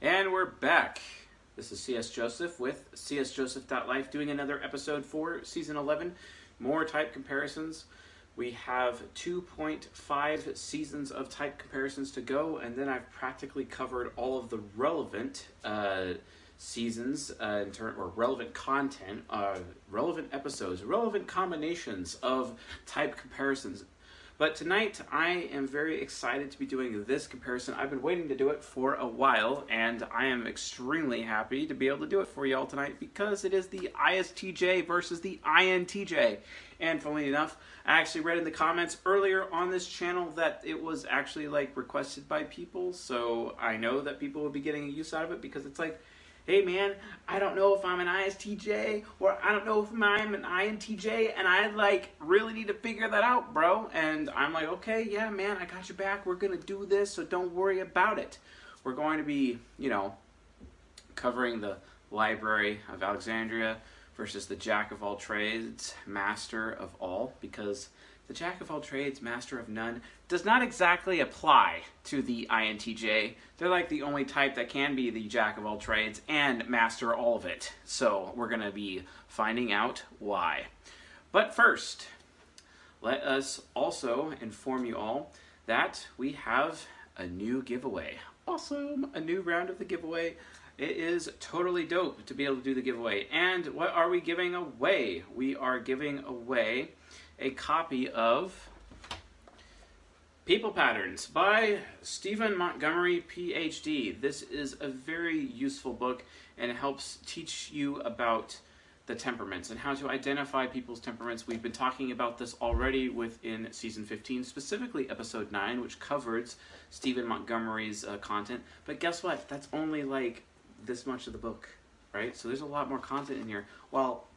And we're back. This is CS Joseph with csjoseph.life doing another episode for season 11. More type comparisons. We have 2.5 seasons of type comparisons to go, and then I've practically covered all of the relevant uh, seasons uh, in term, or relevant content, uh, relevant episodes, relevant combinations of type comparisons but tonight, I am very excited to be doing this comparison. I've been waiting to do it for a while, and I am extremely happy to be able to do it for y'all tonight because it is the ISTJ versus the INTJ. And funnily enough, I actually read in the comments earlier on this channel that it was actually like requested by people, so I know that people will be getting a use out of it because it's like, hey man, I don't know if I'm an ISTJ or I don't know if I'm an INTJ and I like really need to figure that out, bro. And I'm like, okay, yeah, man, I got your back. We're going to do this, so don't worry about it. We're going to be, you know, covering the Library of Alexandria versus the Jack of all trades, Master of all, because the Jack of all trades, Master of none does not exactly apply to the INTJ. They're like the only type that can be the Jack of all trades and master all of it. So we're going to be finding out why. But first, let us also inform you all that we have a new giveaway. Awesome! A new round of the giveaway. It is totally dope to be able to do the giveaway. And what are we giving away? We are giving away a copy of People Patterns by Stephen Montgomery, PhD. This is a very useful book and it helps teach you about the temperaments and how to identify people's temperaments. We've been talking about this already within season 15, specifically episode 9, which covers Stephen Montgomery's uh, content. But guess what? That's only like this much of the book, right? So there's a lot more content in here. While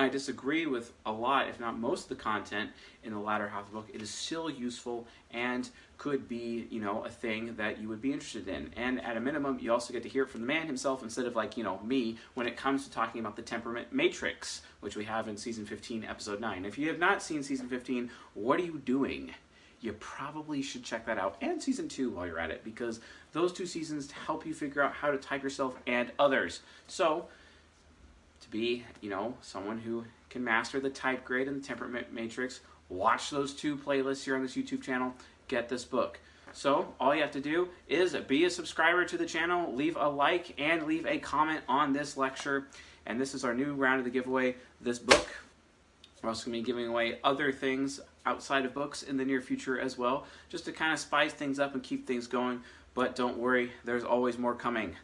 I disagree with a lot, if not most of the content in the latter half of the book. It is still useful and could be, you know, a thing that you would be interested in. And at a minimum, you also get to hear it from the man himself instead of like, you know, me when it comes to talking about the temperament matrix, which we have in season 15, episode 9. If you have not seen season 15, what are you doing? You probably should check that out and season 2 while you're at it because those two seasons help you figure out how to type yourself and others. So, to be, you know, someone who can master the type grade and the temperament matrix, watch those two playlists here on this YouTube channel, get this book. So all you have to do is be a subscriber to the channel, leave a like, and leave a comment on this lecture. And this is our new round of the giveaway, this book. We're also going to be giving away other things outside of books in the near future as well, just to kind of spice things up and keep things going. But don't worry, there's always more coming.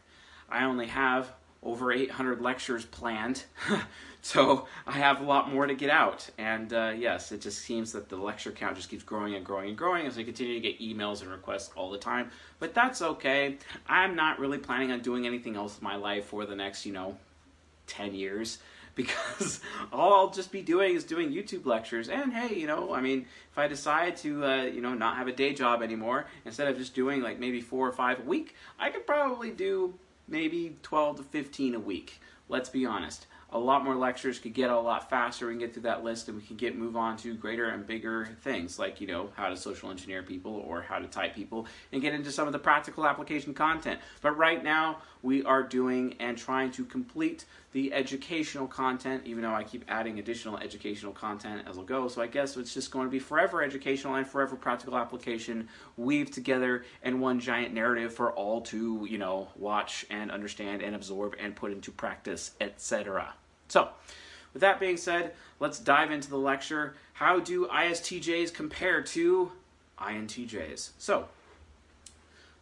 I only have over 800 lectures planned. so I have a lot more to get out. And uh, yes, it just seems that the lecture count just keeps growing and growing and growing as I continue to get emails and requests all the time. But that's okay. I'm not really planning on doing anything else in my life for the next, you know, 10 years because all I'll just be doing is doing YouTube lectures. And hey, you know, I mean, if I decide to, uh, you know, not have a day job anymore, instead of just doing like maybe four or five a week, I could probably do maybe 12 to 15 a week. Let's be honest. A lot more lectures could get a lot faster. Can get through that list and we can get move on to greater and bigger things like, you know, how to social engineer people or how to type people and get into some of the practical application content. But right now, we are doing and trying to complete the educational content, even though I keep adding additional educational content as I'll go. So I guess it's just going to be forever educational and forever practical application weaved together in one giant narrative for all to, you know, watch and understand and absorb and put into practice, etc. So, with that being said, let's dive into the lecture. How do ISTJs compare to INTJs? So,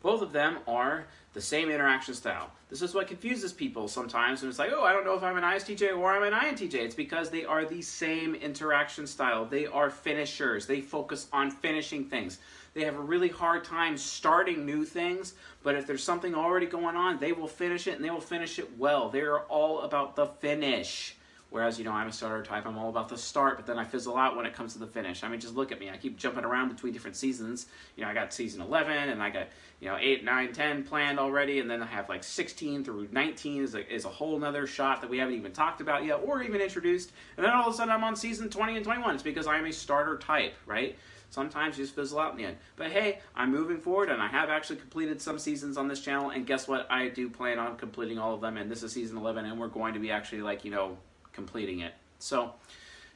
both of them are the same interaction style. This is what confuses people sometimes, and it's like, oh, I don't know if I'm an ISTJ or I'm an INTJ. It's because they are the same interaction style. They are finishers. They focus on finishing things. They have a really hard time starting new things, but if there's something already going on, they will finish it and they will finish it well. They are all about the finish. Whereas, you know, I'm a starter type, I'm all about the start, but then I fizzle out when it comes to the finish. I mean, just look at me. I keep jumping around between different seasons. You know, I got season 11, and I got, you know, 8, 9, 10 planned already, and then I have like 16 through 19 is a, is a whole nother shot that we haven't even talked about yet or even introduced. And then all of a sudden I'm on season 20 and 21. It's because I am a starter type, right? Sometimes you just fizzle out in the end. But hey, I'm moving forward and I have actually completed some seasons on this channel. And guess what? I do plan on completing all of them. And this is season 11 and we're going to be actually like, you know, completing it. So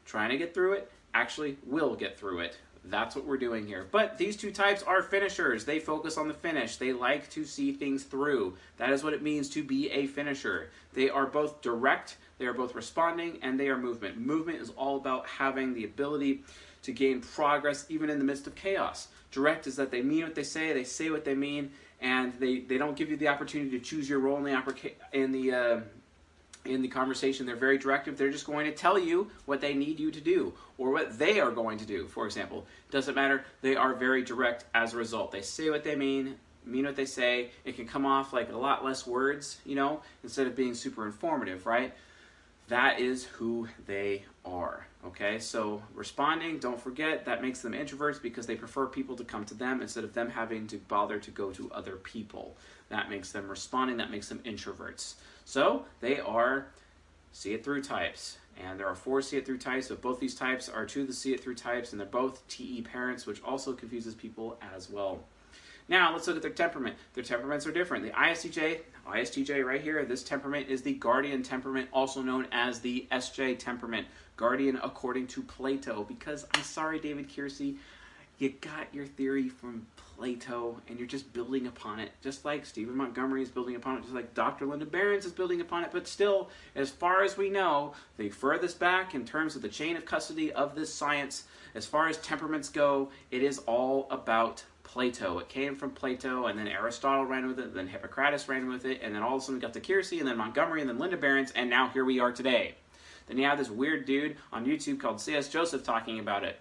trying to get through it, actually will get through it. That's what we're doing here. But these two types are finishers. They focus on the finish. They like to see things through. That is what it means to be a finisher. They are both direct, they are both responding, and they are movement. Movement is all about having the ability to gain progress even in the midst of chaos. Direct is that they mean what they say, they say what they mean, and they, they don't give you the opportunity to choose your role in the, in the uh, in the conversation. They're very directive. They're just going to tell you what they need you to do or what they are going to do, for example. Doesn't matter. They are very direct as a result. They say what they mean, mean what they say. It can come off like a lot less words, you know, instead of being super informative, right? That is who they are. Okay, so responding, don't forget, that makes them introverts because they prefer people to come to them instead of them having to bother to go to other people. That makes them responding, that makes them introverts. So they are see it through types. And there are four see it through types, but both these types are two of the see it through types, and they're both TE parents, which also confuses people as well. Now, let's look at their temperament. Their temperaments are different. The ISTJ, ISTJ right here, this temperament is the guardian temperament, also known as the SJ temperament. Guardian according to Plato, because I'm sorry, David Keirsey, you got your theory from Plato and you're just building upon it, just like Stephen Montgomery is building upon it, just like Dr. Linda Behrens is building upon it. But still, as far as we know, the furthest back in terms of the chain of custody of this science, as far as temperaments go, it is all about Plato. It came from Plato, and then Aristotle ran with it, then Hippocrates ran with it, and then all of a sudden we got to Keirsey, and then Montgomery, and then Linda Behrens, and now here we are today. Then you have this weird dude on YouTube called C.S. Joseph talking about it.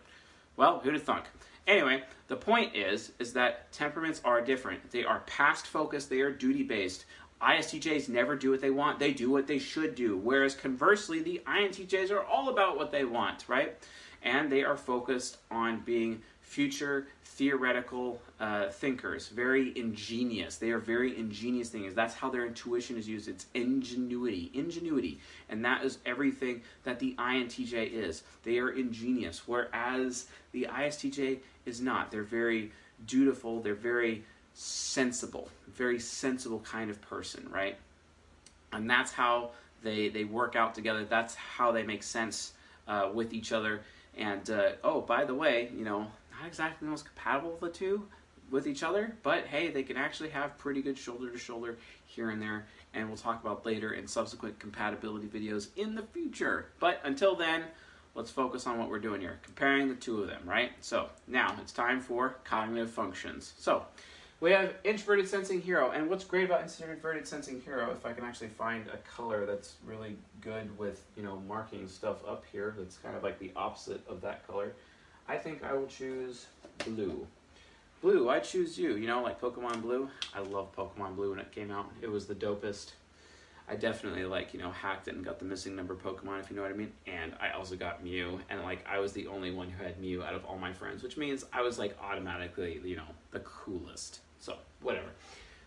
Well, who'd have thunk? Anyway, the point is, is that temperaments are different. They are past focused, they are duty based. ISTJs never do what they want, they do what they should do. Whereas conversely, the INTJs are all about what they want, right? And they are focused on being future theoretical uh, thinkers, very ingenious. They are very ingenious thinkers. That's how their intuition is used. It's ingenuity, ingenuity, and that is everything that the INTJ is. They are ingenious, whereas the ISTJ is not. They're very dutiful. They're very sensible, very sensible kind of person, right? And that's how they they work out together. That's how they make sense uh, with each other. And uh, oh, by the way, you know not exactly the most compatible of the two with each other, but hey, they can actually have pretty good shoulder to shoulder here and there, and we'll talk about later in subsequent compatibility videos in the future. But until then, let's focus on what we're doing here, comparing the two of them, right? So now it's time for cognitive functions. So we have introverted sensing hero, and what's great about introverted sensing hero, if I can actually find a color that's really good with, you know, marking stuff up here, that's kind of like the opposite of that color, I think I will choose blue. Blue, I choose you. You know, like Pokemon Blue. I love Pokemon Blue when it came out. It was the dopest. I definitely like, you know, hacked it and got the missing number Pokemon, if you know what I mean. And I also got Mew, and like I was the only one who had Mew out of all my friends, which means I was like automatically, you know, the coolest. So whatever.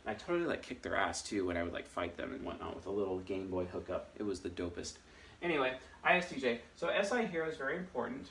And I totally like kicked their ass too when I would like fight them and whatnot with a little Game Boy hookup. It was the dopest. Anyway, ISTJ. So SI here is very important.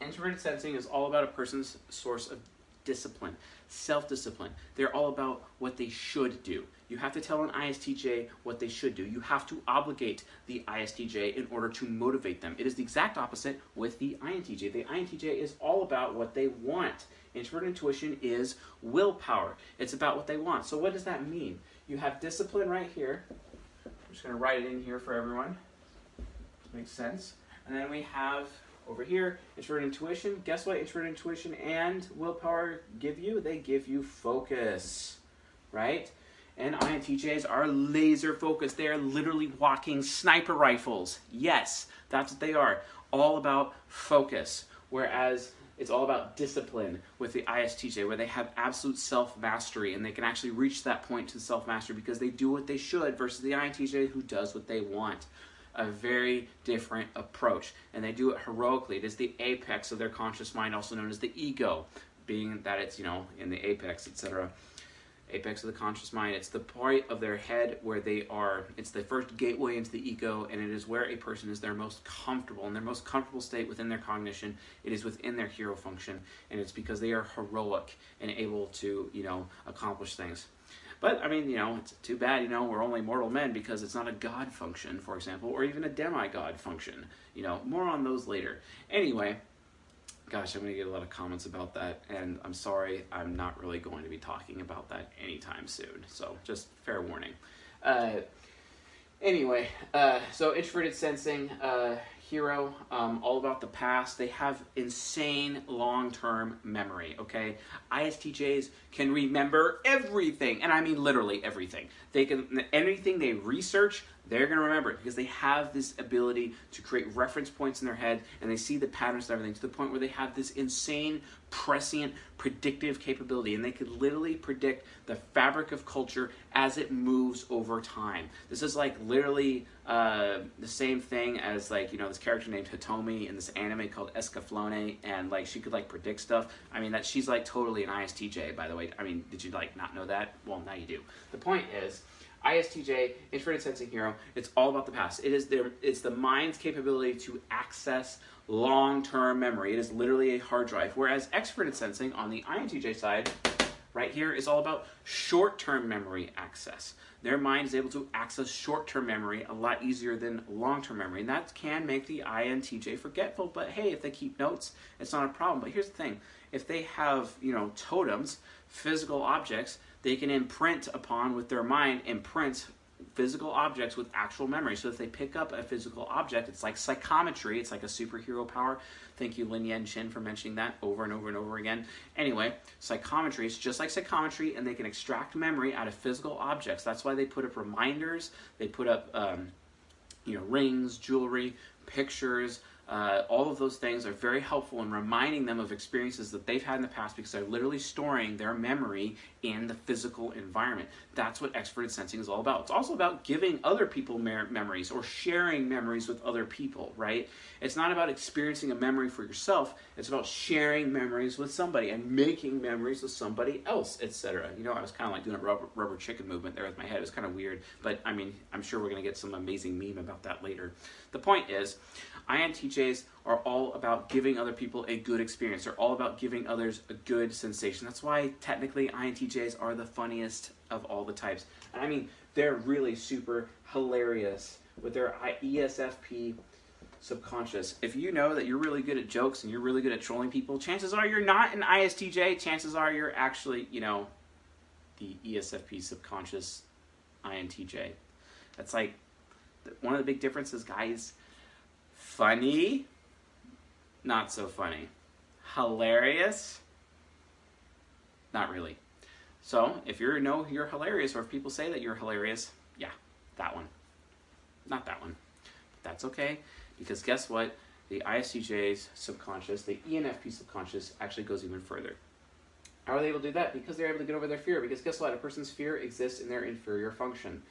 Introverted sensing is all about a person's source of discipline, self discipline. They're all about what they should do. You have to tell an ISTJ what they should do. You have to obligate the ISTJ in order to motivate them. It is the exact opposite with the INTJ. The INTJ is all about what they want. Introverted intuition is willpower. It's about what they want. So what does that mean? You have discipline right here. I'm just going to write it in here for everyone. Makes sense. And then we have over here, introverted intuition. Guess what introverted intuition and willpower give you? They give you focus, right? And INTJs are laser focused. They are literally walking sniper rifles. Yes, that's what they are. All about focus. Whereas it's all about discipline with the ISTJ, where they have absolute self mastery and they can actually reach that point to self mastery because they do what they should versus the INTJ who does what they want a very different approach. And they do it heroically. It is the apex of their conscious mind, also known as the ego, being that it's, you know, in the apex, etc. apex of the conscious mind. It's the part of their head where they are, it's the first gateway into the ego, and it is where a person is their most comfortable, in their most comfortable state within their cognition. It is within their hero function, and it's because they are heroic and able to, you know, accomplish things. But I mean, you know, it's too bad, you know, we're only mortal men because it's not a god function, for example, or even a demigod function. You know, more on those later. Anyway, gosh, I'm going to get a lot of comments about that, and I'm sorry, I'm not really going to be talking about that anytime soon. So, just fair warning. Uh, anyway, uh, so introverted sensing, uh, hero, um, all about the past. They have insane long term memory, okay? ISTJs can remember everything, and I mean literally everything. They can, anything they research, they're going to remember it because they have this ability to create reference points in their head and they see the patterns and everything to the point where they have this insane, prescient, predictive capability and they could literally predict the fabric of culture as it moves over time. This is like literally uh, the same thing as like, you know, this character named Hitomi in this anime called Escaflowne and like she could like predict stuff. I mean, that she's like totally an ISTJ, by the way. I mean, did you like not know that? Well, now you do. The point is, ISTJ, introverted sensing hero, it's all about the past. It is their it's the mind's capability to access long-term memory. It is literally a hard drive. Whereas extroverted sensing on the INTJ side, right here, is all about short-term memory access. Their mind is able to access short-term memory a lot easier than long-term memory. And that can make the INTJ forgetful, but hey, if they keep notes, it's not a problem. But here's the thing. If they have, you know, totems, physical objects, they can imprint upon with their mind, imprint physical objects with actual memory. So if they pick up a physical object, it's like psychometry, it's like a superhero power. Thank you, Lin Yan Chin, for mentioning that over and over and over again. Anyway, psychometry is just like psychometry, and they can extract memory out of physical objects. That's why they put up reminders, they put up, um, you know, rings, jewelry, pictures, uh, all of those things are very helpful in reminding them of experiences that they've had in the past because they're literally storing their memory in the physical environment. That's what extroverted sensing is all about. It's also about giving other people memories or sharing memories with other people, right? It's not about experiencing a memory for yourself. It's about sharing memories with somebody and making memories with somebody else, etc. You know, I was kind of like doing a rubber, rubber chicken movement there with my head. It was kind of weird, but I mean, I'm sure we're going to get some amazing meme about that later. The point is, INTJs are all about giving other people a good experience. They're all about giving others a good sensation. That's why technically INTJs are the funniest of all the types. And I mean, they're really super hilarious with their ESFP subconscious. If you know that you're really good at jokes and you're really good at trolling people, chances are you're not an ISTJ. Chances are you're actually, you know, the ESFP subconscious INTJ. That's like one of the big differences, guys. Funny, not so funny. Hilarious, not really. So, if you know you're hilarious, or if people say that you're hilarious, yeah, that one. Not that one. But that's okay, because guess what? The ISTJ's subconscious, the ENFP subconscious, actually goes even further. How are they able to do that? Because they're able to get over their fear. Because guess what? A person's fear exists in their inferior function.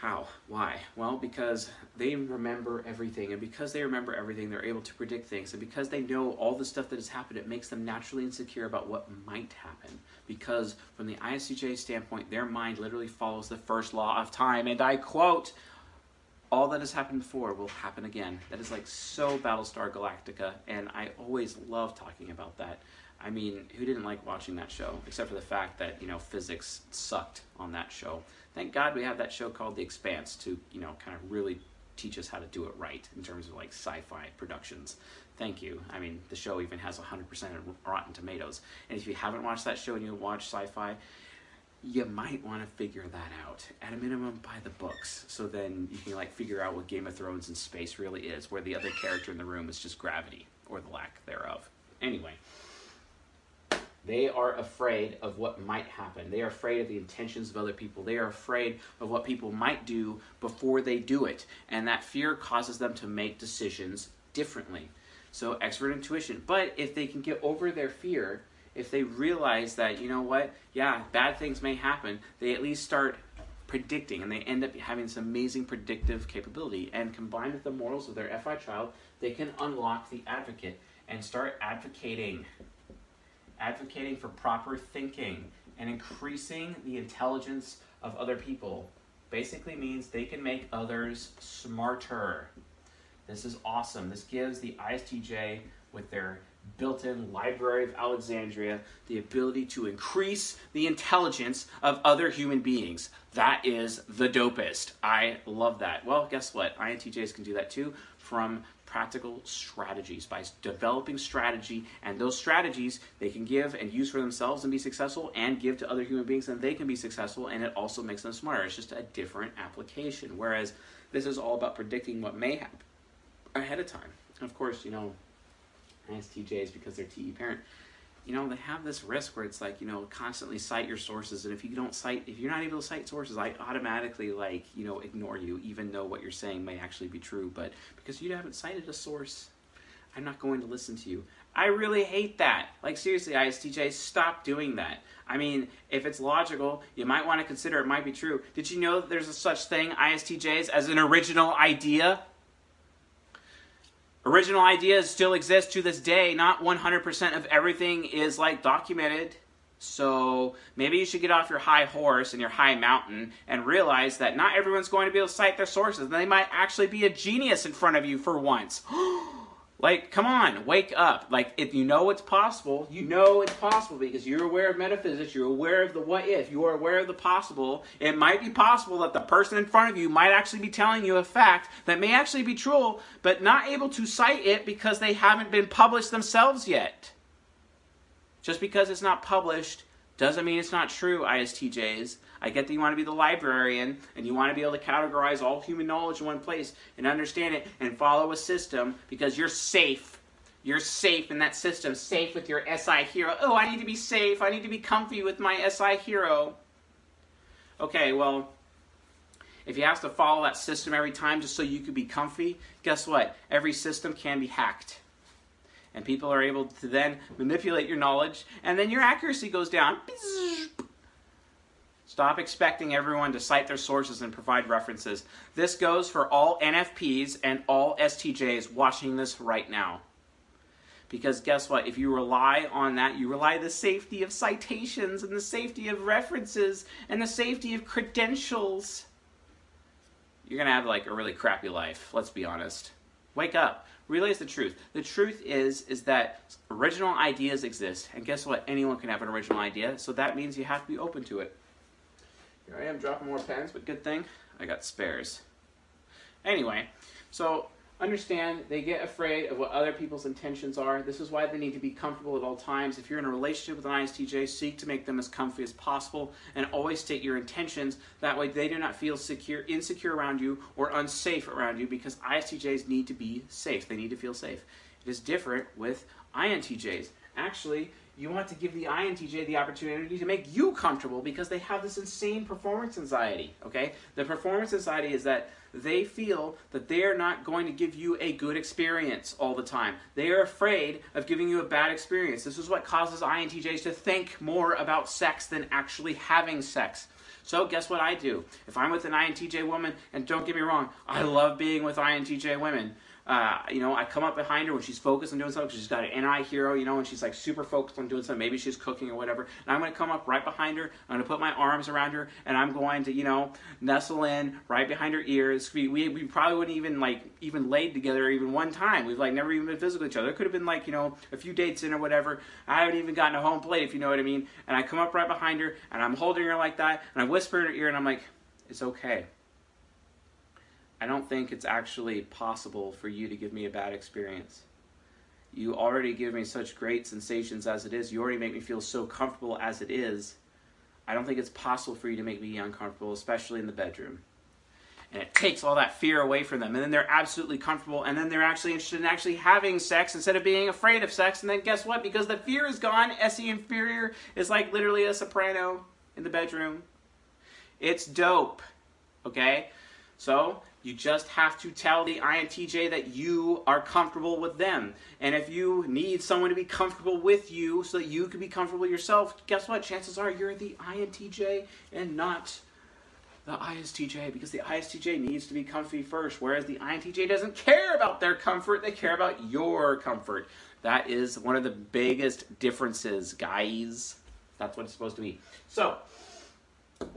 How? Why? Well, because they remember everything, and because they remember everything, they're able to predict things, and because they know all the stuff that has happened, it makes them naturally insecure about what might happen. Because from the ISTJ standpoint, their mind literally follows the first law of time, and I quote, all that has happened before will happen again. That is like so Battlestar Galactica, and I always love talking about that. I mean, who didn't like watching that show? Except for the fact that, you know, physics sucked on that show thank God we have that show called The Expanse to, you know, kind of really teach us how to do it right in terms of like sci-fi productions. Thank you. I mean, the show even has 100% Rotten Tomatoes. And if you haven't watched that show and you watch sci-fi, you might want to figure that out. At a minimum, buy the books. So then you can like figure out what Game of Thrones in space really is, where the other character in the room is just gravity, or the lack thereof. Anyway. They are afraid of what might happen. They are afraid of the intentions of other people. They are afraid of what people might do before they do it. And that fear causes them to make decisions differently. So, expert intuition. But if they can get over their fear, if they realize that, you know what, yeah, bad things may happen, they at least start predicting and they end up having this amazing predictive capability. And combined with the morals of their FI child, they can unlock the advocate and start advocating advocating for proper thinking and increasing the intelligence of other people basically means they can make others smarter. This is awesome. This gives the ISTJ, with their built in Library of Alexandria, the ability to increase the intelligence of other human beings. That is the dopest. I love that. Well, guess what? INTJs can do that too from practical strategies by developing strategy and those strategies they can give and use for themselves and be successful and give to other human beings and they can be successful and it also makes them smarter it's just a different application whereas this is all about predicting what may happen ahead of time of course you know ISTJs because they're TE parent you know, they have this risk where it's like, you know, constantly cite your sources. And if you don't cite, if you're not able to cite sources, I automatically, like, you know, ignore you, even though what you're saying may actually be true. But because you haven't cited a source, I'm not going to listen to you. I really hate that. Like, seriously, ISTJ, stop doing that. I mean, if it's logical, you might want to consider it might be true. Did you know there's a such thing, ISTJs, as an original idea? Original ideas still exist to this day. Not 100% of everything is like documented. So maybe you should get off your high horse and your high mountain and realize that not everyone's going to be able to cite their sources. And they might actually be a genius in front of you for once. Like, come on, wake up. Like, if you know it's possible, you know it's possible because you're aware of metaphysics, you're aware of the what if, you are aware of the possible. It might be possible that the person in front of you might actually be telling you a fact that may actually be true, but not able to cite it because they haven't been published themselves yet. Just because it's not published doesn't mean it's not true, ISTJs. I get that you want to be the librarian and you want to be able to categorize all human knowledge in one place and understand it and follow a system because you're safe. You're safe in that system, safe with your SI hero. Oh, I need to be safe. I need to be comfy with my SI hero. Okay, well, if you have to follow that system every time just so you could be comfy, guess what? Every system can be hacked. And people are able to then manipulate your knowledge, and then your accuracy goes down. Stop expecting everyone to cite their sources and provide references. This goes for all NFPs and all STJs watching this right now. Because guess what? If you rely on that, you rely the safety of citations and the safety of references and the safety of credentials. You're going to have like a really crappy life, let's be honest. Wake up. Realize the truth. The truth is is that original ideas exist. And guess what? Anyone can have an original idea. So that means you have to be open to it. Here I am dropping more pens, but good thing I got spares. Anyway, so understand they get afraid of what other people's intentions are. This is why they need to be comfortable at all times. If you're in a relationship with an ISTJ, seek to make them as comfy as possible and always state your intentions. That way they do not feel secure, insecure around you or unsafe around you because ISTJs need to be safe. They need to feel safe. It is different with INTJs. Actually, you want to give the INTJ the opportunity to make you comfortable because they have this insane performance anxiety. Okay? The performance anxiety is that they feel that they are not going to give you a good experience all the time. They are afraid of giving you a bad experience. This is what causes INTJs to think more about sex than actually having sex. So guess what I do? If I'm with an INTJ woman, and don't get me wrong, I love being with INTJ women uh, you know, I come up behind her when she's focused on doing something. She's got an NI hero, you know, and she's like super focused on doing something. Maybe she's cooking or whatever. And I'm going to come up right behind her. I'm going to put my arms around her, and I'm going to, you know, nestle in right behind her ears. We, we, we probably wouldn't even like even laid together even one time. We've like never even been physical with each other. It could have been like you know a few dates in or whatever. I haven't even gotten a home plate, if you know what I mean. And I come up right behind her, and I'm holding her like that, and I whisper in her ear, and I'm like, "It's okay." I don't think it's actually possible for you to give me a bad experience. You already give me such great sensations as it is. You already make me feel so comfortable as it is. I don't think it's possible for you to make me uncomfortable, especially in the bedroom. And it takes all that fear away from them. And then they're absolutely comfortable. And then they're actually interested in actually having sex instead of being afraid of sex. And then guess what? Because the fear is gone, SE Inferior is like literally a soprano in the bedroom. It's dope. Okay? So you just have to tell the INTJ that you are comfortable with them. And if you need someone to be comfortable with you so that you can be comfortable yourself, guess what? Chances are you're the INTJ and not the ISTJ because the ISTJ needs to be comfy first, whereas the INTJ doesn't care about their comfort, they care about your comfort. That is one of the biggest differences, guys. That's what it's supposed to be. So,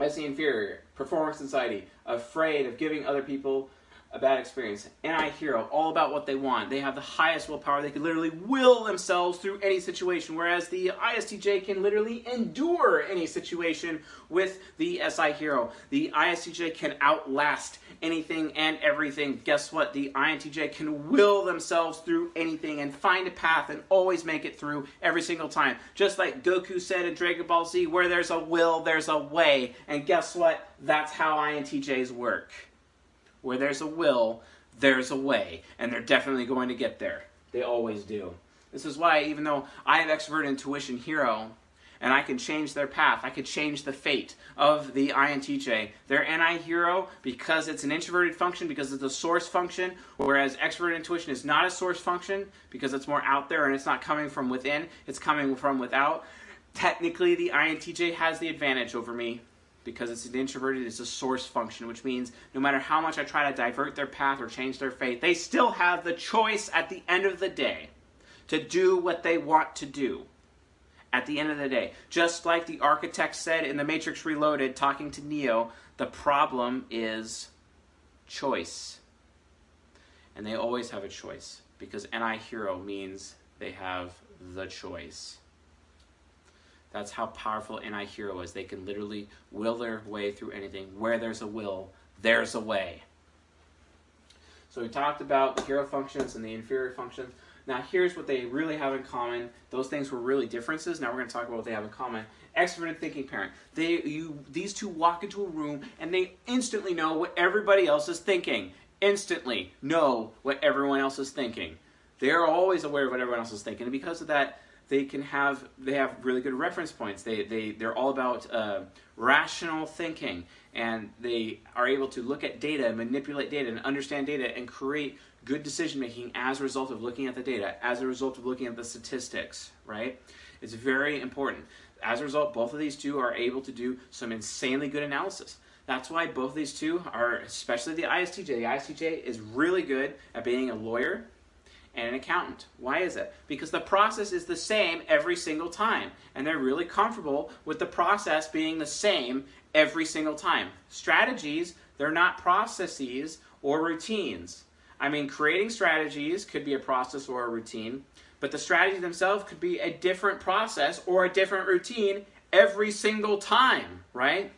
as the inferior, performance anxiety, afraid of giving other people a bad experience. Anti-hero, all about what they want. They have the highest willpower. They can literally will themselves through any situation, whereas the ISTJ can literally endure any situation with the SI hero. The ISTJ can outlast anything and everything. Guess what? The INTJ can will themselves through anything and find a path and always make it through every single time. Just like Goku said in Dragon Ball Z, where there's a will, there's a way. And guess what? That's how INTJs work. Where there's a will, there's a way, and they're definitely going to get there. They always do. This is why, even though I have expert intuition hero, and I can change their path, I could change the fate of the INTJ. Their NI hero, because it's an introverted function, because it's a source function, whereas expert intuition is not a source function, because it's more out there and it's not coming from within, it's coming from without. Technically, the INTJ has the advantage over me because it's an introverted, it's a source function, which means no matter how much I try to divert their path or change their fate, they still have the choice at the end of the day to do what they want to do. At the end of the day, just like the architect said in The Matrix Reloaded, talking to Neo, the problem is choice. And they always have a choice because NI hero means they have the choice. That's how powerful NI Hero is. They can literally will their way through anything. Where there's a will, there's a way. So we talked about the hero functions and the inferior functions. Now here's what they really have in common. Those things were really differences. Now we're going to talk about what they have in common. Extroverted thinking parent. They you these two walk into a room and they instantly know what everybody else is thinking. Instantly know what everyone else is thinking. They're always aware of what everyone else is thinking. And because of that, they can have they have really good reference points. They they they're all about uh, rational thinking, and they are able to look at data, manipulate data, and understand data, and create good decision making as a result of looking at the data, as a result of looking at the statistics. Right? It's very important. As a result, both of these two are able to do some insanely good analysis. That's why both of these two are, especially the ISTJ. The ISTJ is really good at being a lawyer and an accountant. Why is it? Because the process is the same every single time, and they're really comfortable with the process being the same every single time. Strategies, they're not processes or routines. I mean, creating strategies could be a process or a routine, but the strategy themselves could be a different process or a different routine every single time, right?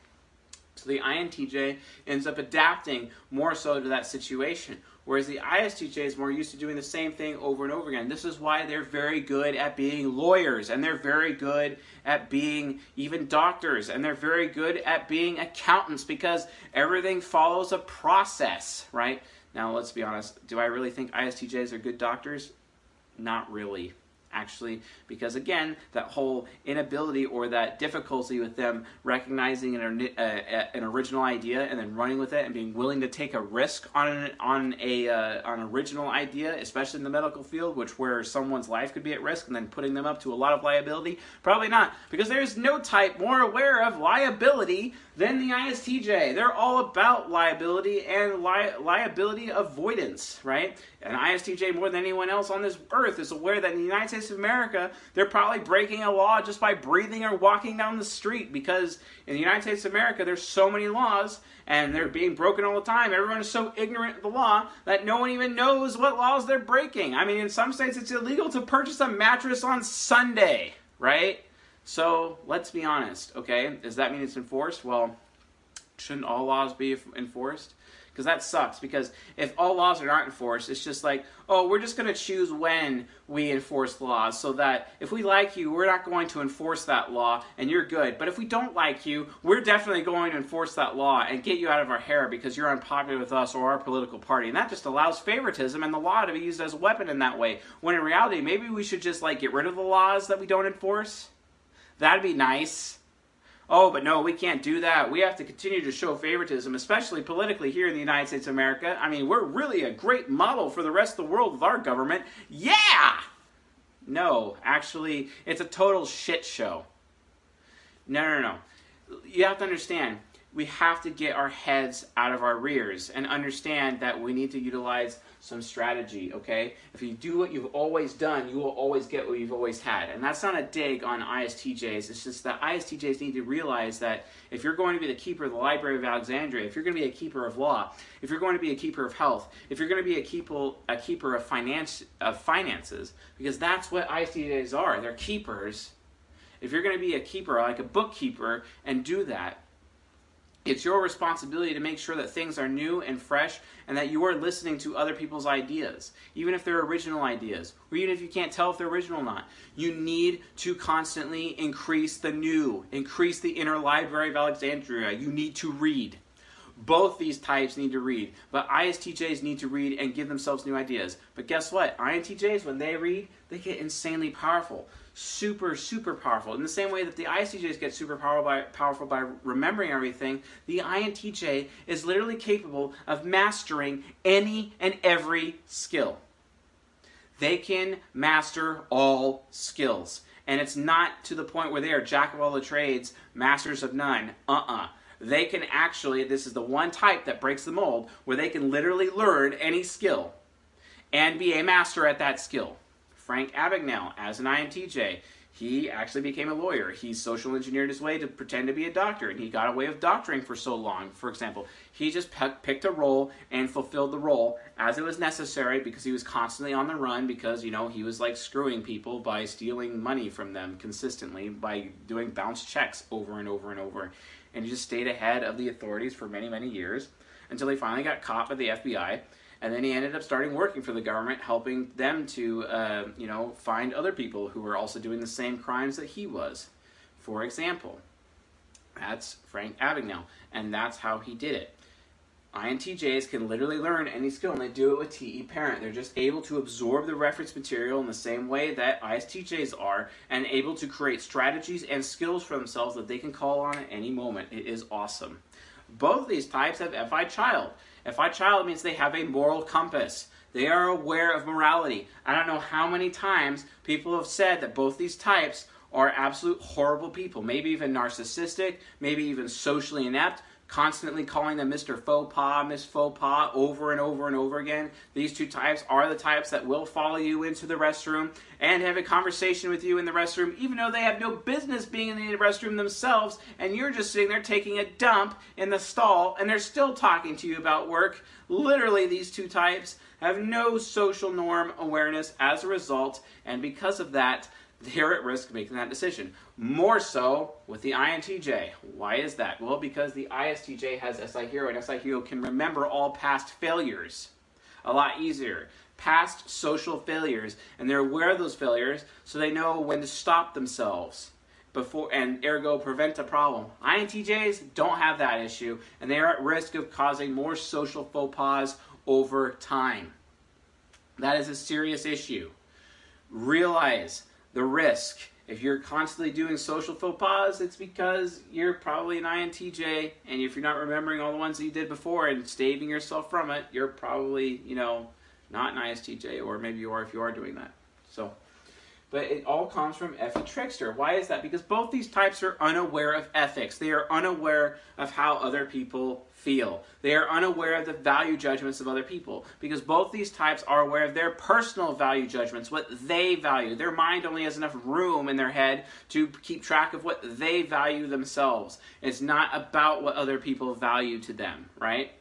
So the INTJ ends up adapting more so to that situation. Whereas the ISTJ is more used to doing the same thing over and over again. This is why they're very good at being lawyers, and they're very good at being even doctors, and they're very good at being accountants because everything follows a process, right? Now, let's be honest. Do I really think ISTJs are good doctors? Not really actually, because again, that whole inability or that difficulty with them recognizing an, uh, an original idea and then running with it and being willing to take a risk on an, on a uh, on original idea, especially in the medical field, which where someone's life could be at risk, and then putting them up to a lot of liability, probably not, because there's no type more aware of liability than the ISTJ. They're all about liability and li- liability avoidance, right? And ISTJ, more than anyone else on this earth, is aware that in the United Of America, they're probably breaking a law just by breathing or walking down the street because in the United States of America, there's so many laws and they're being broken all the time. Everyone is so ignorant of the law that no one even knows what laws they're breaking. I mean, in some states, it's illegal to purchase a mattress on Sunday, right? So let's be honest, okay? Does that mean it's enforced? Well, shouldn't all laws be enforced? Because that sucks. Because if all laws are not enforced, it's just like, oh, we're just going to choose when we enforce laws so that if we like you, we're not going to enforce that law and you're good. But if we don't like you, we're definitely going to enforce that law and get you out of our hair because you're unpopular with us or our political party. And that just allows favoritism and the law to be used as a weapon in that way. When in reality, maybe we should just like get rid of the laws that we don't enforce That'd be nice. Oh, but no, we can't do that. We have to continue to show favoritism, especially politically here in the United States of America. I mean, we're really a great model for the rest of the world with our government. Yeah! No, actually, it's a total shit show. No, no, no. You have to understand, we have to get our heads out of our rears and understand that we need to utilize some strategy, okay? If you do what you've always done, you will always get what you've always had. And that's not a dig on ISTJs. It's just that ISTJs need to realize that if you're going to be the keeper of the Library of Alexandria, if you're going to be a keeper of law, if you're going to be a keeper of health, if you're going to be a keeper, a keeper of, finance, of finances, because that's what ISTJs are. They're keepers. If you're going to be a keeper, like a bookkeeper, and do that, it's your responsibility to make sure that things are new and fresh and that you are listening to other people's ideas, even if they're original ideas, or even if you can't tell if they're original or not. You need to constantly increase the new, increase the inner library of Alexandria. You need to read. Both these types need to read, but ISTJs need to read and give themselves new ideas. But guess what? INTJs, when they read, they get insanely powerful super, super powerful. In the same way that the ISTJs get super powerful by, powerful by remembering everything, the INTJ is literally capable of mastering any and every skill. They can master all skills. And it's not to the point where they are jack of all the trades, masters of none. Uh uh-uh. They can actually, this is the one type that breaks the mold, where they can literally learn any skill and be a master at that skill. Frank Abagnale as an INTJ. He actually became a lawyer. He social engineered his way to pretend to be a doctor, and he got away with doctoring for so long. For example, he just picked a role and fulfilled the role as it was necessary because he was constantly on the run because, you know, he was like screwing people by stealing money from them consistently by doing bounce checks over and over and over. And he just stayed ahead of the authorities for many, many years until he finally got caught by the FBI and then he ended up starting working for the government, helping them to, uh, you know, find other people who were also doing the same crimes that he was. For example, that's Frank Abagnale, and that's how he did it. INTJs can literally learn any skill, and they do it with TE Parent. They're just able to absorb the reference material in the same way that ISTJs are, and able to create strategies and skills for themselves that they can call on at any moment. It is awesome. Both of these types have FI Child. FI child means they have a moral compass. They are aware of morality. I don't know how many times people have said that both these types are absolute horrible people, maybe even narcissistic, maybe even socially inept, constantly calling them Mr. Faux Pas, Miss Faux Pas over and over and over again. These two types are the types that will follow you into the restroom and have a conversation with you in the restroom, even though they have no business being in the restroom themselves, and you're just sitting there taking a dump in the stall, and they're still talking to you about work. Literally, these two types have no social norm awareness as a result, and because of that, they're at risk of making that decision. More so with the INTJ. Why is that? Well, because the ISTJ has SI Hero, and SI Hero can remember all past failures a lot easier. Past social failures, and they're aware of those failures, so they know when to stop themselves before and ergo prevent a problem. INTJs don't have that issue, and they are at risk of causing more social faux pas over time. That is a serious issue. Realize the risk. If you're constantly doing social faux pas, it's because you're probably an INTJ, and if you're not remembering all the ones that you did before and staving yourself from it, you're probably, you know, not an ISTJ, or maybe you are if you are doing that. So but it all comes from FE Trickster. Why is that? Because both these types are unaware of ethics. They are unaware of how other people feel. They are unaware of the value judgments of other people because both these types are aware of their personal value judgments, what they value. Their mind only has enough room in their head to keep track of what they value themselves. It's not about what other people value to them, right?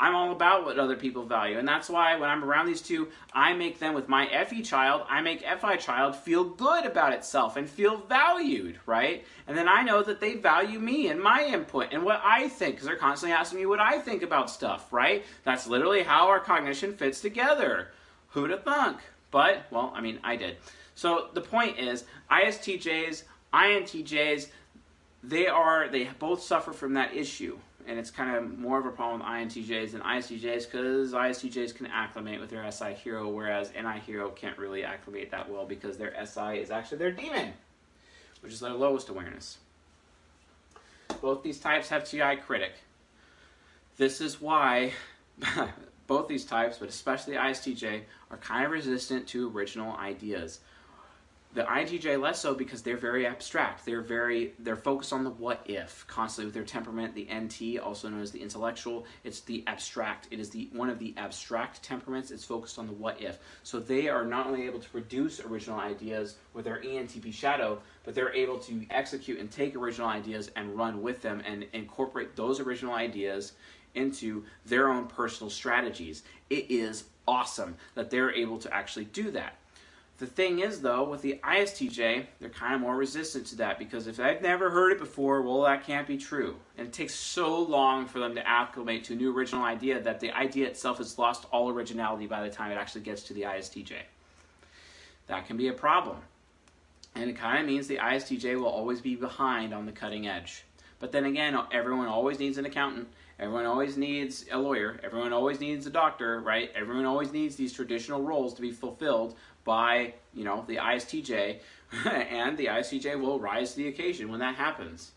I'm all about what other people value. And that's why when I'm around these two, I make them with my FE child, I make FI child feel good about itself and feel valued, right? And then I know that they value me and my input and what I think because they're constantly asking me what I think about stuff, right? That's literally how our cognition fits together. Who'd have thunk? But, well, I mean, I did. So the point is, ISTJs, INTJs, they are, they both suffer from that issue and it's kind of more of a problem with INTJs than ISTJs because ISTJs can acclimate with their SI hero, whereas NI hero can't really acclimate that well because their SI is actually their demon, which is their lowest awareness. Both these types have TI critic. This is why both these types, but especially ISTJ, are kind of resistant to original ideas. The INTJ less so because they're very abstract. They're very they're focused on the what if constantly with their temperament. The NT, also known as the intellectual, it's the abstract. It is the one of the abstract temperaments. It's focused on the what if. So they are not only able to produce original ideas with their ENTP shadow, but they're able to execute and take original ideas and run with them and incorporate those original ideas into their own personal strategies. It is awesome that they're able to actually do that. The thing is, though, with the ISTJ, they're kind of more resistant to that because if I've never heard it before, well, that can't be true. And it takes so long for them to acclimate to a new original idea that the idea itself has lost all originality by the time it actually gets to the ISTJ. That can be a problem. And it kind of means the ISTJ will always be behind on the cutting edge. But then again, everyone always needs an accountant. Everyone always needs a lawyer. Everyone always needs a doctor, right? Everyone always needs these traditional roles to be fulfilled by, you know, the ISTJ, and the ISTJ will rise to the occasion when that happens.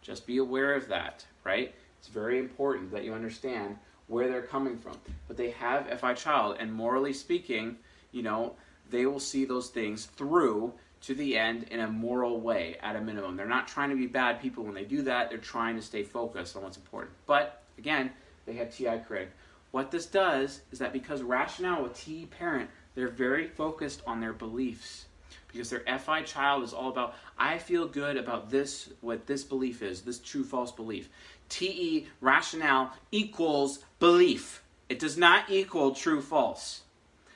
Just be aware of that, right? It's very important that you understand where they're coming from. But they have FI child, and morally speaking, you know, they will see those things through to the end in a moral way at a minimum. They're not trying to be bad people when they do that. They're trying to stay focused on what's important. But again, they have TI critic. What this does is that because rationale with TE parent they're very focused on their beliefs because their FI child is all about, I feel good about this, what this belief is, this true false belief. TE rationale equals belief. It does not equal true false.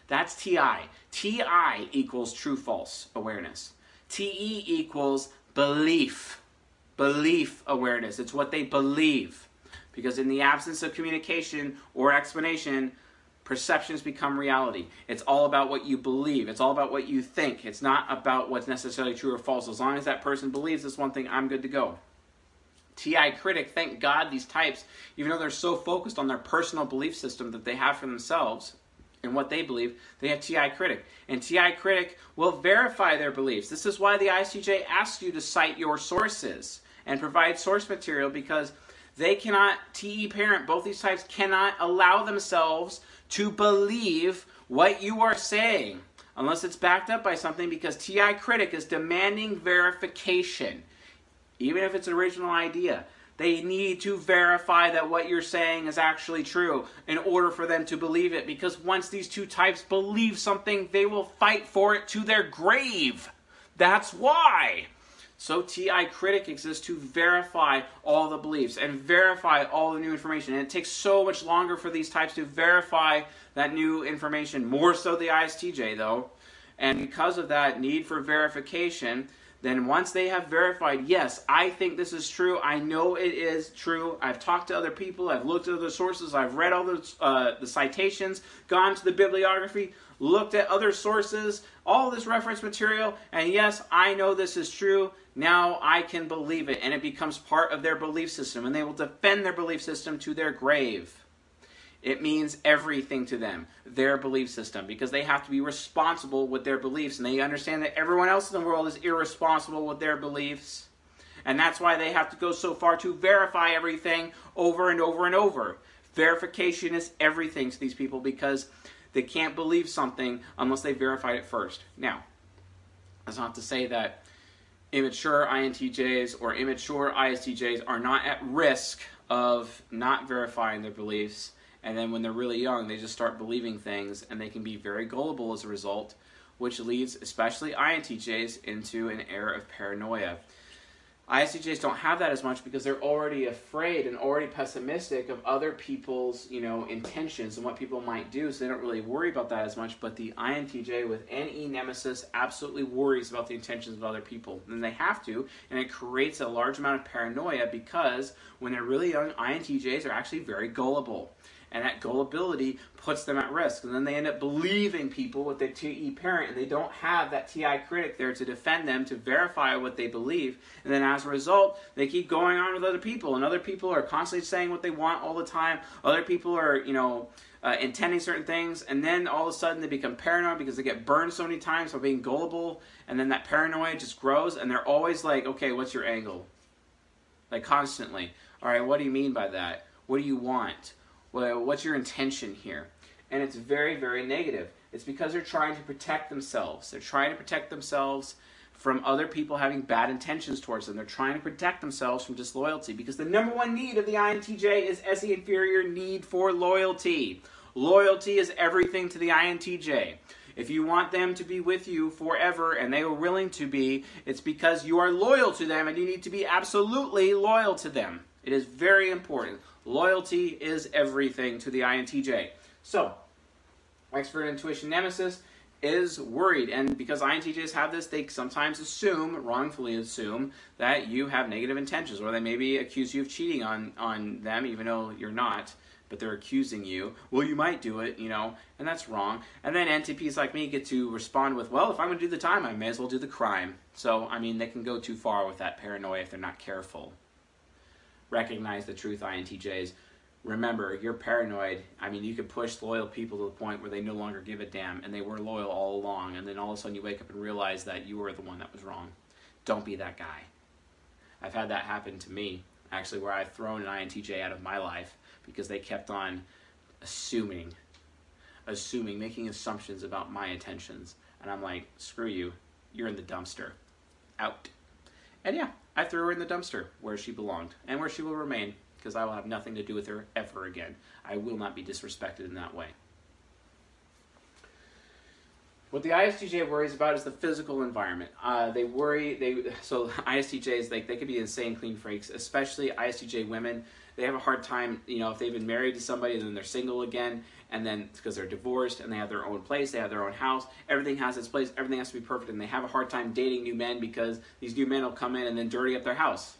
That's TI. TI equals true false awareness. TE equals belief. Belief awareness. It's what they believe. Because in the absence of communication or explanation, perceptions become reality. It's all about what you believe. It's all about what you think. It's not about what's necessarily true or false. As long as that person believes this one thing, I'm good to go. TI critic, thank God these types, even though they're so focused on their personal belief system that they have for themselves and what they believe, they have TI critic. And TI critic will verify their beliefs. This is why the ICJ asks you to cite your sources and provide source material because they cannot, TE parent, both these types cannot allow themselves to believe what you are saying unless it's backed up by something because TI Critic is demanding verification. Even if it's an original idea, they need to verify that what you're saying is actually true in order for them to believe it because once these two types believe something, they will fight for it to their grave. That's why. So TI Critic exists to verify all the beliefs and verify all the new information. And it takes so much longer for these types to verify that new information, more so the ISTJ though. And because of that need for verification, then once they have verified, yes, I think this is true, I know it is true, I've talked to other people, I've looked at other sources, I've read all the, uh, the citations, gone to the bibliography, looked at other sources, all this reference material, and yes, I know this is true. Now I can believe it, and it becomes part of their belief system, and they will defend their belief system to their grave. It means everything to them, their belief system, because they have to be responsible with their beliefs, and they understand that everyone else in the world is irresponsible with their beliefs. And that's why they have to go so far to verify everything over and over and over. Verification is everything to these people because they can't believe something unless they verified it first. Now, that's not to say that immature INTJs or immature ISTJs are not at risk of not verifying their beliefs. And then when they're really young, they just start believing things and they can be very gullible as a result, which leads especially INTJs into an era of paranoia. ISTJs don't have that as much because they're already afraid and already pessimistic of other people's, you know, intentions and what people might do, so they don't really worry about that as much. But the INTJ with NE Nemesis absolutely worries about the intentions of other people. And they have to, and it creates a large amount of paranoia because when they're really young, INTJs are actually very gullible and that gullibility puts them at risk. And then they end up believing people with their TE parent, and they don't have that TI critic there to defend them, to verify what they believe. And then as a result, they keep going on with other people, and other people are constantly saying what they want all the time. Other people are, you know, uh, intending certain things, and then all of a sudden they become paranoid because they get burned so many times by being gullible, and then that paranoia just grows, and they're always like, okay, what's your angle? Like constantly. All right, what do you mean by that? What do you want? Well, what's your intention here? and it's very, very negative. It's because they're trying to protect themselves. They're trying to protect themselves from other people having bad intentions towards them. They're trying to protect themselves from disloyalty because the number one need of the INTJ is SE inferior need for loyalty. Loyalty is everything to the INTJ. If you want them to be with you forever and they are willing to be, it's because you are loyal to them and you need to be absolutely loyal to them. It is very important. Loyalty is everything to the INTJ. So, expert intuition nemesis is worried. And because INTJs have this, they sometimes assume, wrongfully assume, that you have negative intentions, or they maybe accuse you of cheating on, on them, even though you're not, but they're accusing you. Well, you might do it, you know, and that's wrong. And then NTPs like me get to respond with, well, if I'm going to do the time, I may as well do the crime. So, I mean, they can go too far with that paranoia if they're not careful. Recognize the truth, INTJs remember, you're paranoid. I mean, you could push loyal people to the point where they no longer give a damn, and they were loyal all along, and then all of a sudden you wake up and realize that you were the one that was wrong. Don't be that guy. I've had that happen to me, actually, where I've thrown an INTJ out of my life because they kept on assuming, assuming, making assumptions about my intentions. And I'm like, screw you, you're in the dumpster. Out. And yeah, I threw her in the dumpster where she belonged and where she will remain because I will have nothing to do with her ever again. I will not be disrespected in that way. What the ISTJ worries about is the physical environment. Uh, they worry they so ISTJs like they could be insane clean freaks, especially ISTJ women. They have a hard time, you know, if they've been married to somebody and then they're single again, and then because they're divorced and they have their own place, they have their own house, everything has its place, everything has to be perfect, and they have a hard time dating new men because these new men will come in and then dirty up their house.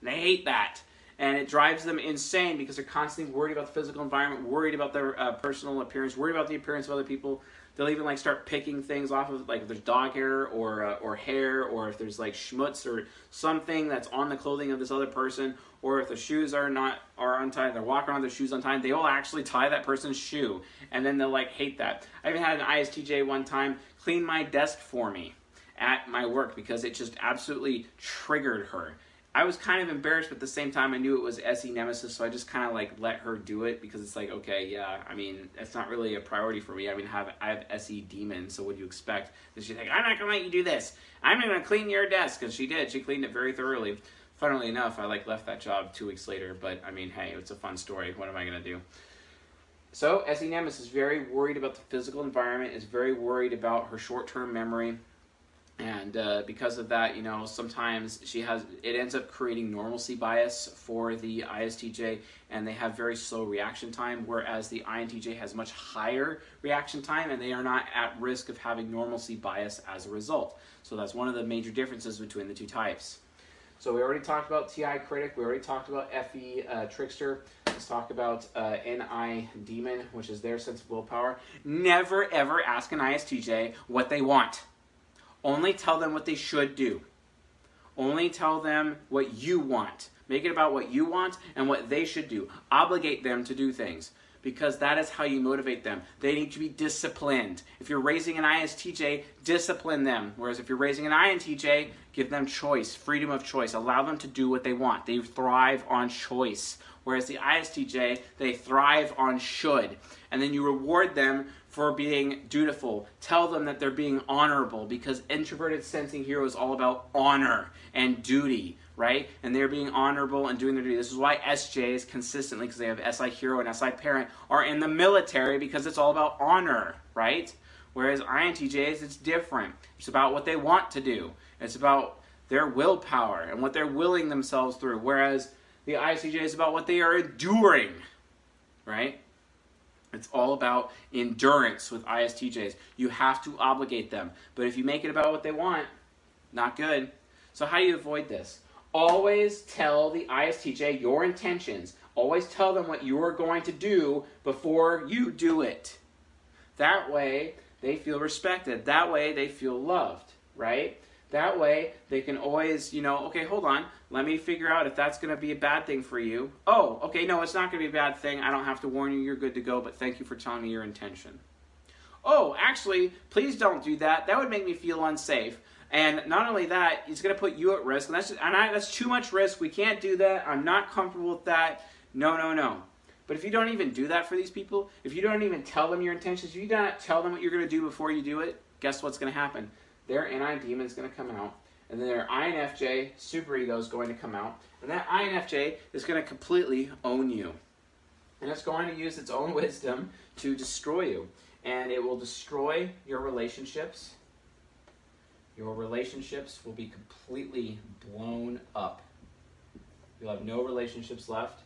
And they hate that and it drives them insane because they're constantly worried about the physical environment, worried about their uh, personal appearance, worried about the appearance of other people. They'll even like start picking things off of like if there's dog hair or uh, or hair or if there's like schmutz or something that's on the clothing of this other person or if the shoes are not are untied, they're walking around their shoes untied. They will actually tie that person's shoe and then they'll like hate that. I even had an ISTJ one time clean my desk for me at my work because it just absolutely triggered her. I was kind of embarrassed, but at the same time, I knew it was SE Nemesis, so I just kind of like let her do it because it's like, okay, yeah, I mean, it's not really a priority for me. I mean, I have I have SE Demon, so what do you expect? And she's like, I'm not gonna let you do this. I'm gonna clean your desk, and she did. She cleaned it very thoroughly. Funnily enough, I like left that job two weeks later, but I mean, hey, it's a fun story. What am I gonna do? So SE Nemesis is very worried about the physical environment. Is very worried about her short-term memory and uh, because of that, you know, sometimes she has it ends up creating normalcy bias for the ISTJ, and they have very slow reaction time, whereas the INTJ has much higher reaction time, and they are not at risk of having normalcy bias as a result. So that's one of the major differences between the two types. So we already talked about TI critic. We already talked about FE uh, trickster. Let's talk about uh, NI demon, which is their sense of willpower. Never ever ask an ISTJ what they want. Only tell them what they should do. Only tell them what you want. Make it about what you want and what they should do. Obligate them to do things because that is how you motivate them. They need to be disciplined. If you're raising an ISTJ, discipline them. Whereas if you're raising an INTJ, give them choice, freedom of choice. Allow them to do what they want. They thrive on choice. Whereas the ISTJ, they thrive on should. And then you reward them for being dutiful. Tell them that they're being honorable because introverted sensing hero is all about honor and duty, right? And they're being honorable and doing their duty. This is why SJs consistently, because they have SI hero and SI parent, are in the military because it's all about honor, right? Whereas INTJs, it's different. It's about what they want to do. It's about their willpower and what they're willing themselves through. Whereas the ISTJ is about what they are enduring, right? It's all about endurance with ISTJs. You have to obligate them. But if you make it about what they want, not good. So how do you avoid this? Always tell the ISTJ your intentions. Always tell them what you're going to do before you do it. That way, they feel respected. That way, they feel loved, right? That way, they can always, you know, okay, hold on, let me figure out if that's going to be a bad thing for you. Oh, okay, no, it's not going to be a bad thing. I don't have to warn you, you're good to go, but thank you for telling me your intention. Oh, actually, please don't do that. That would make me feel unsafe. And not only that, it's going to put you at risk. And that's, just, and I, that's too much risk. We can't do that. I'm not comfortable with that. No, no, no. But if you don't even do that for these people, if you don't even tell them your intentions, if you don't tell them what you're going to do before you do it, guess what's going to happen? Their NI demon is going to come out, and then their INFJ superego is going to come out, and that INFJ is going to completely own you. And it's going to use its own wisdom to destroy you. And it will destroy your relationships. Your relationships will be completely blown up. You'll have no relationships left.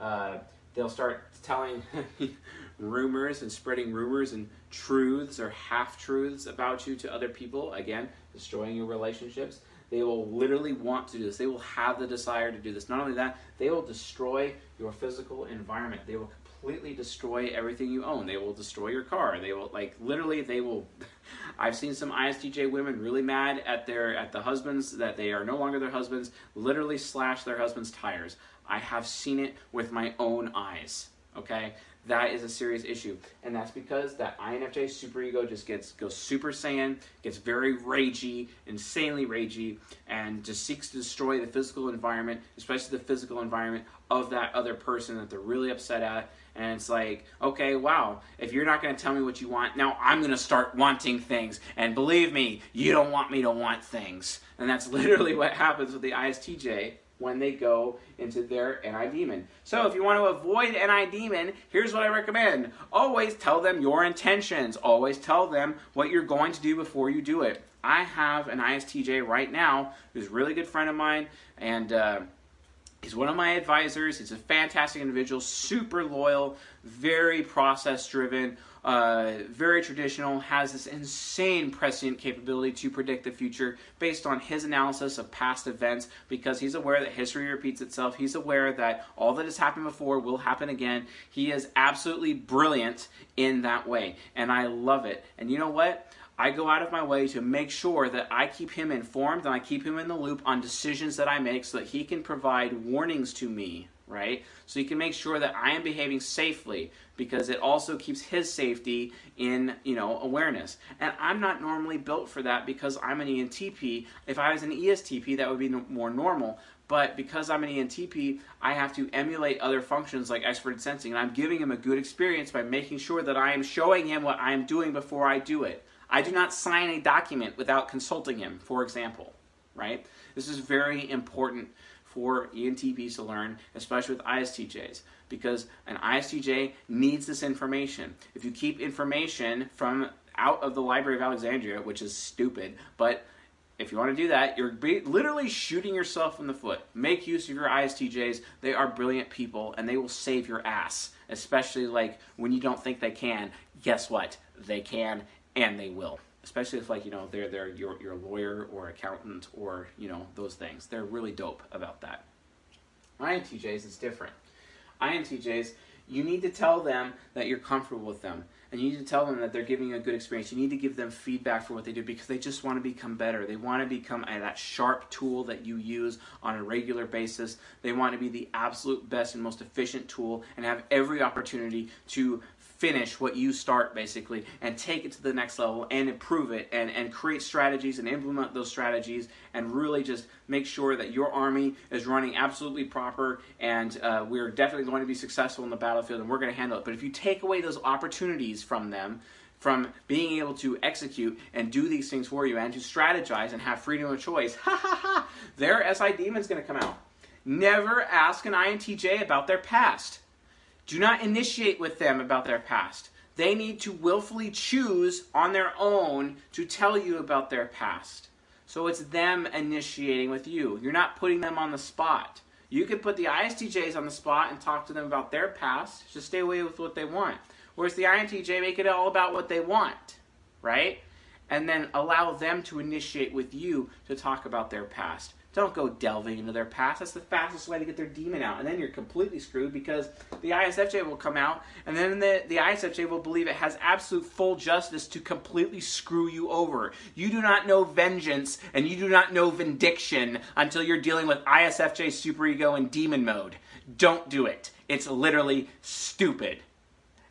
Uh, they'll start telling rumors and spreading rumors and truths or half truths about you to other people. Again, destroying your relationships. They will literally want to do this. They will have the desire to do this. Not only that, they will destroy your physical environment. They will completely destroy everything you own. They will destroy your car. They will like literally they will I've seen some ISTJ women really mad at their at the husbands that they are no longer their husbands, literally slash their husband's tires. I have seen it with my own eyes. Okay? That is a serious issue. And that's because that INFJ superego just gets goes super saiyan, gets very ragey, insanely ragey, and just seeks to destroy the physical environment, especially the physical environment of that other person that they're really upset at. And it's like, okay, wow, if you're not going to tell me what you want, now I'm going to start wanting things. And believe me, you don't want me to want things. And that's literally what happens with the ISTJ when they go into their NI demon. So if you want to avoid NI demon, here's what I recommend. Always tell them your intentions. Always tell them what you're going to do before you do it. I have an ISTJ right now who's a really good friend of mine, and uh, He's one of my advisors. He's a fantastic individual, super loyal, very process driven, uh, very traditional, has this insane prescient capability to predict the future based on his analysis of past events because he's aware that history repeats itself. He's aware that all that has happened before will happen again. He is absolutely brilliant in that way, and I love it. And you know what? I go out of my way to make sure that I keep him informed and I keep him in the loop on decisions that I make so that he can provide warnings to me, right? So he can make sure that I am behaving safely because it also keeps his safety in, you know, awareness. And I'm not normally built for that because I'm an ENTP. If I was an ESTP, that would be more normal. But because I'm an ENTP, I have to emulate other functions like expert sensing. And I'm giving him a good experience by making sure that I am showing him what I am doing before I do it. I do not sign a document without consulting him, for example, right? This is very important for ENTPs to learn, especially with ISTJs, because an ISTJ needs this information. If you keep information from out of the Library of Alexandria, which is stupid, but if you want to do that, you're literally shooting yourself in the foot. Make use of your ISTJs. They are brilliant people and they will save your ass, especially like when you don't think they can. Guess what? They can and they will especially if like you know they're they're your, your lawyer or accountant or you know those things. They're really dope about that. Intjs is different. Intjs you need to tell them that you're comfortable with them and you need to tell them that they're giving you a good experience. You need to give them feedback for what they do because they just want to become better. They want to become a, that sharp tool that you use on a regular basis. They want to be the absolute best and most efficient tool and have every opportunity to finish what you start basically and take it to the next level and improve it and, and create strategies and implement those strategies and really just make sure that your army is running absolutely proper and uh, we're definitely going to be successful in the battlefield and we're going to handle it. But if you take away those opportunities from them, from being able to execute and do these things for you and to strategize and have freedom of choice, ha ha ha, their SI demon's going to come out. Never ask an INTJ about their past. Do not initiate with them about their past. They need to willfully choose on their own to tell you about their past. So it's them initiating with you. You're not putting them on the spot. You can put the ISTJs on the spot and talk to them about their past. Just stay away with what they want. Whereas the INTJ make it all about what they want, right? And then allow them to initiate with you to talk about their past. Don't go delving into their past. That's the fastest way to get their demon out. And then you're completely screwed because the ISFJ will come out, and then the, the ISFJ will believe it has absolute full justice to completely screw you over. You do not know vengeance, and you do not know vindication until you're dealing with ISFJ superego in demon mode. Don't do it. It's literally stupid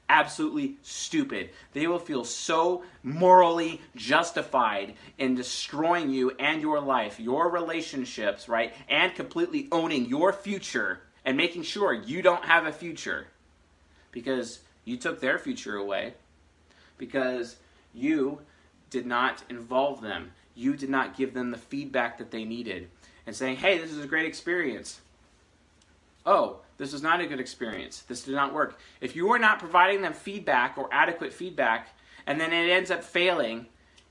absolutely stupid. They will feel so morally justified in destroying you and your life, your relationships, right? And completely owning your future and making sure you don't have a future, because you took their future away, because you did not involve them. You did not give them the feedback that they needed and saying, hey, this is a great experience. Oh, this was not a good experience. This did not work. If you are not providing them feedback or adequate feedback, and then it ends up failing,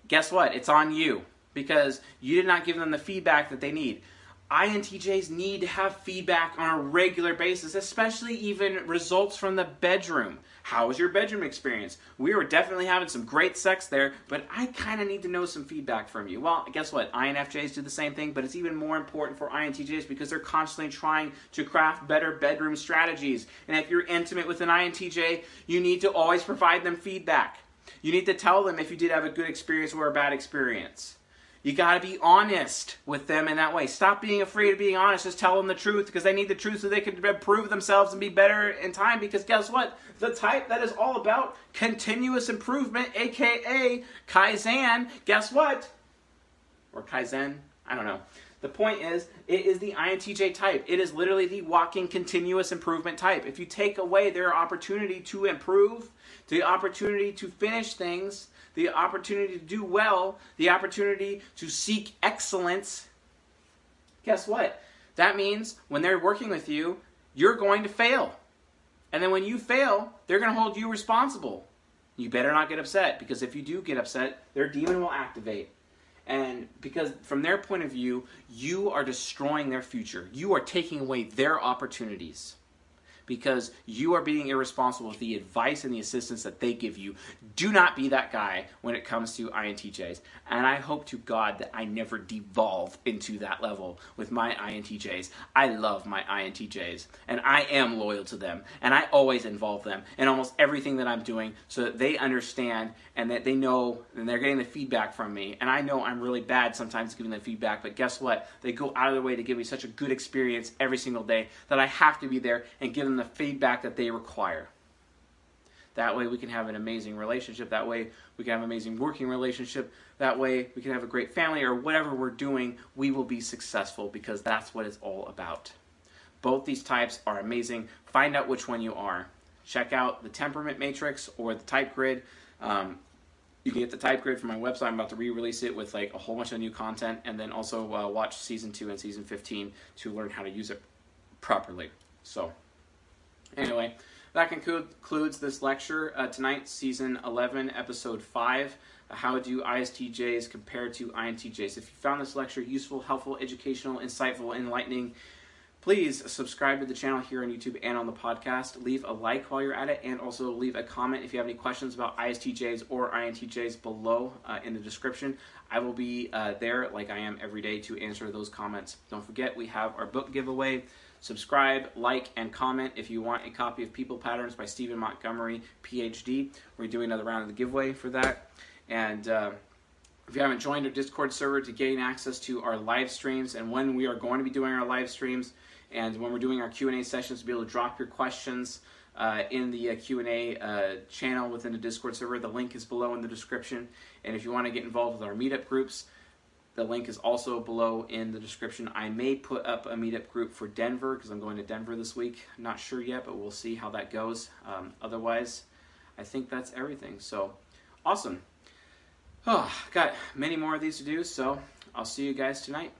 guess what? It's on you because you did not give them the feedback that they need. INTJs need to have feedback on a regular basis, especially even results from the bedroom. How was your bedroom experience? We were definitely having some great sex there, but I kind of need to know some feedback from you. Well, guess what? INFJs do the same thing, but it's even more important for INTJs because they're constantly trying to craft better bedroom strategies. And if you're intimate with an INTJ, you need to always provide them feedback. You need to tell them if you did have a good experience or a bad experience. You got to be honest with them in that way. Stop being afraid of being honest. Just tell them the truth because they need the truth so they can improve themselves and be better in time. Because guess what? The type that is all about continuous improvement, aka Kaizen, guess what? Or Kaizen, I don't know. The point is, it is the INTJ type. It is literally the walking continuous improvement type. If you take away their opportunity to improve, the opportunity to finish things, the opportunity to do well, the opportunity to seek excellence, guess what? That means when they're working with you, you're going to fail. And then when you fail, they're going to hold you responsible. You better not get upset because if you do get upset, their demon will activate. And because from their point of view, you are destroying their future. You are taking away their opportunities because you are being irresponsible with the advice and the assistance that they give you. Do not be that guy when it comes to INTJs. And I hope to God that I never devolve into that level with my INTJs. I love my INTJs and I am loyal to them and I always involve them in almost everything that I'm doing so that they understand and that they know and they're getting the feedback from me. And I know I'm really bad sometimes giving them feedback, but guess what? They go out of their way to give me such a good experience every single day that I have to be there and give them the feedback that they require. That way we can have an amazing relationship. That way we can have an amazing working relationship. That way we can have a great family or whatever we're doing, we will be successful because that's what it's all about. Both these types are amazing. Find out which one you are. Check out the temperament matrix or the type grid. Um, you can get the type grid from my website. I'm about to re-release it with like a whole bunch of new content, and then also uh, watch season two and season 15 to learn how to use it properly. So. Anyway, that concludes this lecture uh, tonight, season 11, episode 5. Uh, how do ISTJs compare to INTJs? If you found this lecture useful, helpful, educational, insightful, enlightening, please subscribe to the channel here on YouTube and on the podcast. Leave a like while you're at it, and also leave a comment if you have any questions about ISTJs or INTJs below uh, in the description. I will be uh, there, like I am every day, to answer those comments. Don't forget, we have our book giveaway. Subscribe, like, and comment if you want a copy of People Patterns by Stephen Montgomery, PhD. We're doing another round of the giveaway for that. And uh, if you haven't joined our Discord server to gain access to our live streams and when we are going to be doing our live streams and when we're doing our Q&A sessions to be able to drop your questions uh, in the uh, Q&A uh, channel within the Discord server. The link is below in the description. And if you want to get involved with our meetup groups, the link is also below in the description. I may put up a meetup group for Denver because I'm going to Denver this week. I'm not sure yet, but we'll see how that goes. Um, otherwise, I think that's everything. So, awesome. Oh, got many more of these to do, so I'll see you guys tonight.